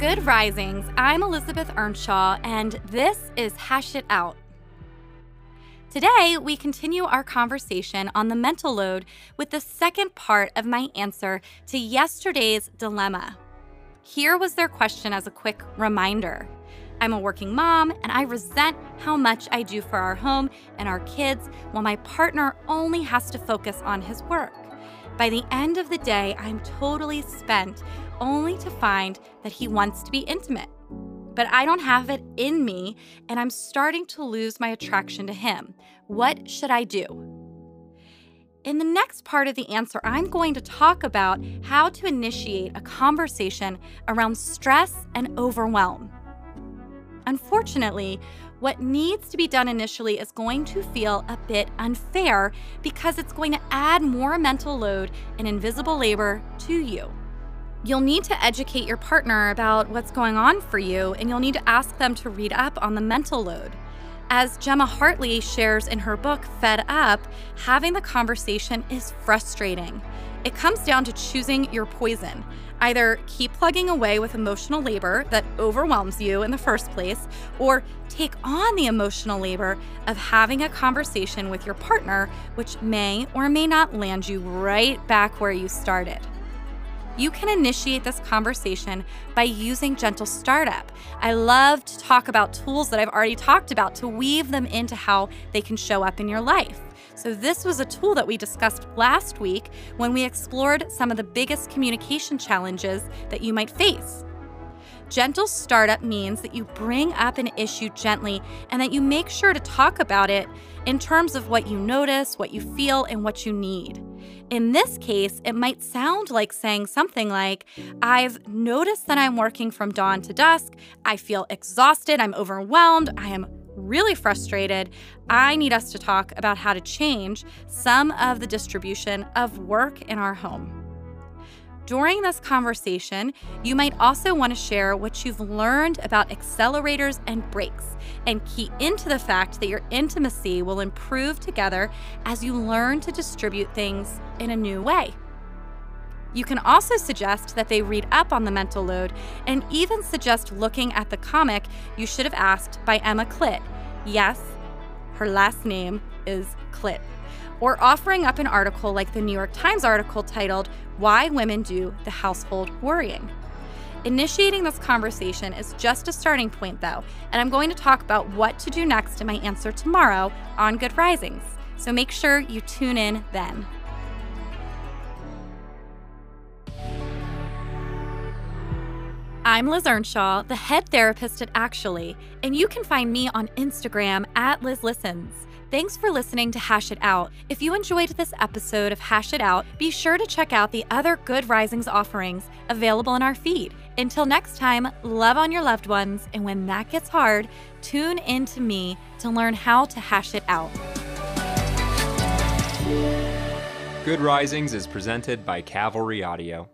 Good Risings. I'm Elizabeth Earnshaw, and this is Hash It Out. Today, we continue our conversation on the mental load with the second part of my answer to yesterday's dilemma. Here was their question as a quick reminder I'm a working mom, and I resent how much I do for our home and our kids while my partner only has to focus on his work. By the end of the day, I'm totally spent, only to find that he wants to be intimate but I don't have it in me and I'm starting to lose my attraction to him. What should I do? In the next part of the answer, I'm going to talk about how to initiate a conversation around stress and overwhelm. Unfortunately, what needs to be done initially is going to feel a bit unfair because it's going to add more mental load and invisible labor to you. You'll need to educate your partner about what's going on for you, and you'll need to ask them to read up on the mental load. As Gemma Hartley shares in her book, Fed Up, having the conversation is frustrating. It comes down to choosing your poison. Either keep plugging away with emotional labor that overwhelms you in the first place, or take on the emotional labor of having a conversation with your partner, which may or may not land you right back where you started you can initiate this conversation by using Gentle Startup. I love to talk about tools that I've already talked about to weave them into how they can show up in your life. So, this was a tool that we discussed last week when we explored some of the biggest communication challenges that you might face. Gentle startup means that you bring up an issue gently and that you make sure to talk about it in terms of what you notice, what you feel, and what you need. In this case, it might sound like saying something like, I've noticed that I'm working from dawn to dusk. I feel exhausted. I'm overwhelmed. I am really frustrated. I need us to talk about how to change some of the distribution of work in our home. During this conversation, you might also want to share what you've learned about accelerators and brakes and key into the fact that your intimacy will improve together as you learn to distribute things in a new way. You can also suggest that they read up on the mental load and even suggest looking at the comic You Should Have Asked by Emma Clit. Yes, her last name is Clit or offering up an article like the New York Times article titled, Why Women Do the Household Worrying. Initiating this conversation is just a starting point, though, and I'm going to talk about what to do next in my answer tomorrow on Good Risings. So make sure you tune in then. I'm Liz Earnshaw, the head therapist at Actually, and you can find me on Instagram at Liz Listens. Thanks for listening to Hash It Out. If you enjoyed this episode of Hash It Out, be sure to check out the other Good Risings offerings available in our feed. Until next time, love on your loved ones, and when that gets hard, tune in to me to learn how to hash it out. Good Risings is presented by Cavalry Audio.